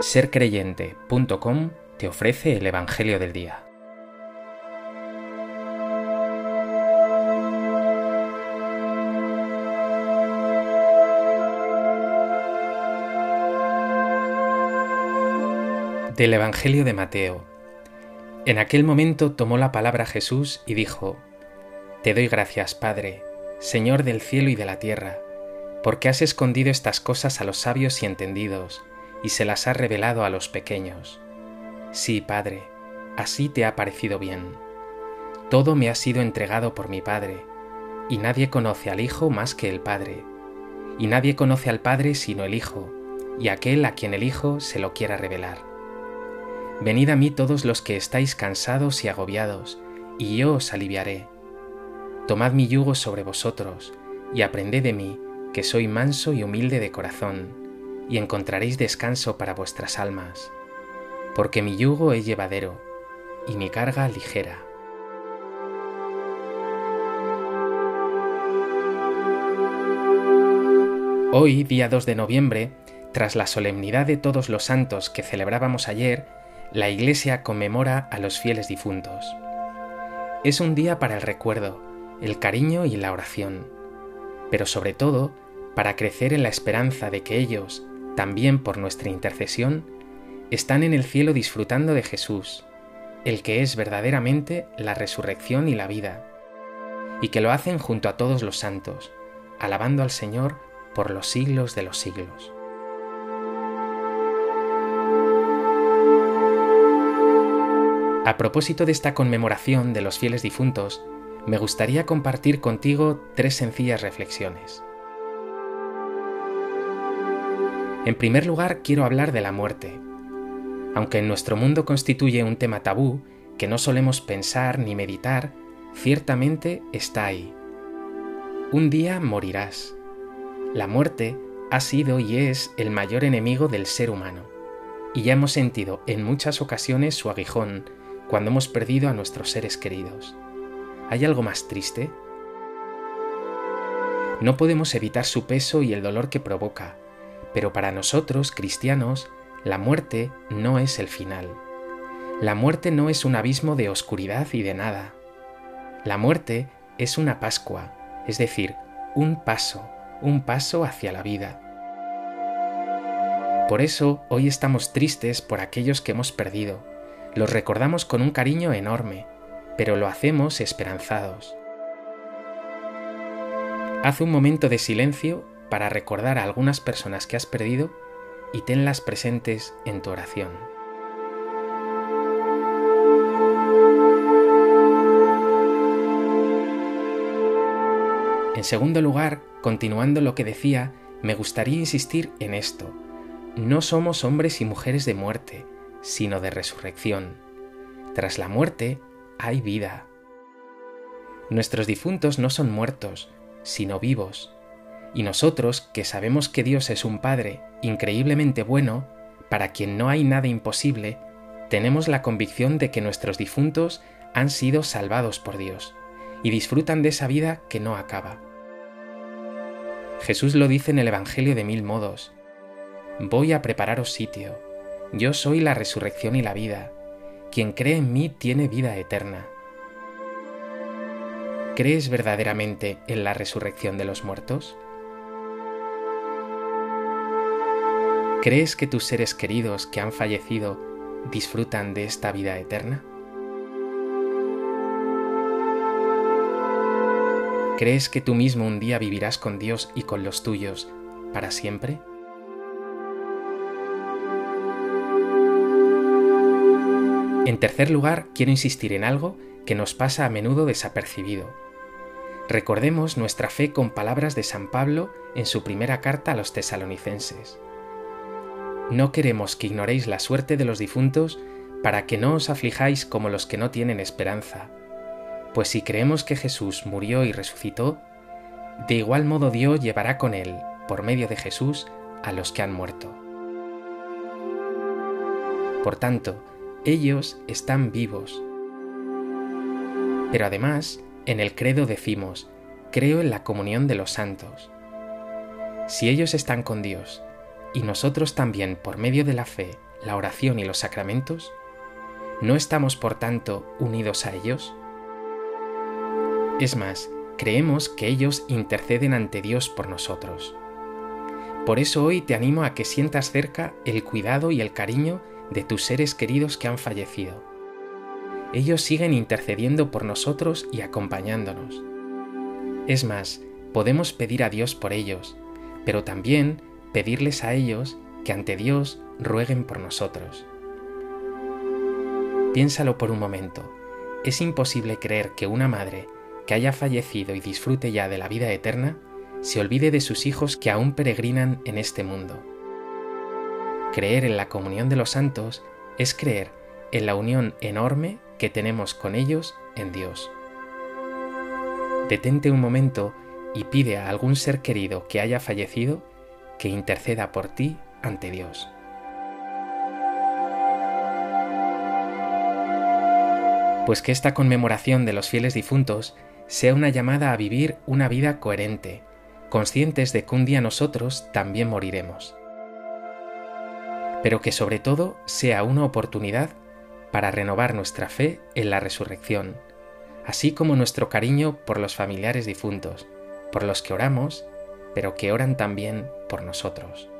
sercreyente.com te ofrece el Evangelio del Día. Del Evangelio de Mateo. En aquel momento tomó la palabra Jesús y dijo, Te doy gracias, Padre, Señor del cielo y de la tierra, porque has escondido estas cosas a los sabios y entendidos, y se las has revelado a los pequeños. Sí, Padre, así te ha parecido bien. Todo me ha sido entregado por mi Padre, y nadie conoce al Hijo más que el Padre, y nadie conoce al Padre sino el Hijo, y aquel a quien el Hijo se lo quiera revelar. Venid a mí todos los que estáis cansados y agobiados, y yo os aliviaré. Tomad mi yugo sobre vosotros, y aprended de mí, que soy manso y humilde de corazón, y encontraréis descanso para vuestras almas, porque mi yugo es llevadero, y mi carga ligera. Hoy, día 2 de noviembre, tras la solemnidad de todos los santos que celebrábamos ayer, la Iglesia conmemora a los fieles difuntos. Es un día para el recuerdo, el cariño y la oración, pero sobre todo para crecer en la esperanza de que ellos, también por nuestra intercesión, están en el cielo disfrutando de Jesús, el que es verdaderamente la resurrección y la vida, y que lo hacen junto a todos los santos, alabando al Señor por los siglos de los siglos. A propósito de esta conmemoración de los fieles difuntos, me gustaría compartir contigo tres sencillas reflexiones. En primer lugar, quiero hablar de la muerte. Aunque en nuestro mundo constituye un tema tabú que no solemos pensar ni meditar, ciertamente está ahí. Un día morirás. La muerte ha sido y es el mayor enemigo del ser humano, y ya hemos sentido en muchas ocasiones su aguijón cuando hemos perdido a nuestros seres queridos. ¿Hay algo más triste? No podemos evitar su peso y el dolor que provoca, pero para nosotros, cristianos, la muerte no es el final. La muerte no es un abismo de oscuridad y de nada. La muerte es una Pascua, es decir, un paso, un paso hacia la vida. Por eso hoy estamos tristes por aquellos que hemos perdido, los recordamos con un cariño enorme, pero lo hacemos esperanzados. Haz un momento de silencio para recordar a algunas personas que has perdido y tenlas presentes en tu oración. En segundo lugar, continuando lo que decía, me gustaría insistir en esto. No somos hombres y mujeres de muerte, sino de resurrección. Tras la muerte hay vida. Nuestros difuntos no son muertos, sino vivos. Y nosotros, que sabemos que Dios es un Padre increíblemente bueno, para quien no hay nada imposible, tenemos la convicción de que nuestros difuntos han sido salvados por Dios y disfrutan de esa vida que no acaba. Jesús lo dice en el Evangelio de mil modos. Voy a prepararos sitio yo soy la resurrección y la vida. Quien cree en mí tiene vida eterna. ¿Crees verdaderamente en la resurrección de los muertos? ¿Crees que tus seres queridos que han fallecido disfrutan de esta vida eterna? ¿Crees que tú mismo un día vivirás con Dios y con los tuyos para siempre? En tercer lugar, quiero insistir en algo que nos pasa a menudo desapercibido. Recordemos nuestra fe con palabras de San Pablo en su primera carta a los tesalonicenses. No queremos que ignoréis la suerte de los difuntos para que no os aflijáis como los que no tienen esperanza, pues si creemos que Jesús murió y resucitó, de igual modo Dios llevará con él, por medio de Jesús, a los que han muerto. Por tanto, ellos están vivos. Pero además, en el credo decimos, creo en la comunión de los santos. Si ellos están con Dios y nosotros también por medio de la fe la oración y los sacramentos? ¿No estamos, por tanto, unidos a ellos? Es más, creemos que ellos interceden ante Dios por nosotros. Por eso hoy te animo a que sientas cerca el cuidado y el cariño de tus seres queridos que han fallecido. Ellos siguen intercediendo por nosotros y acompañándonos. Es más, podemos pedir a Dios por ellos, pero también pedirles a ellos que ante Dios rueguen por nosotros. Piénsalo por un momento. Es imposible creer que una madre que haya fallecido y disfrute ya de la vida eterna se olvide de sus hijos que aún peregrinan en este mundo. Creer en la comunión de los santos es creer en la unión enorme que tenemos con ellos en Dios. Detente un momento y pide a algún ser querido que haya fallecido que interceda por ti ante Dios. Pues que esta conmemoración de los fieles difuntos sea una llamada a vivir una vida coherente, conscientes de que un día nosotros también moriremos. Pero que sobre todo sea una oportunidad para renovar nuestra fe en la resurrección, así como nuestro cariño por los familiares difuntos, por los que oramos, pero que oran también por nosotros.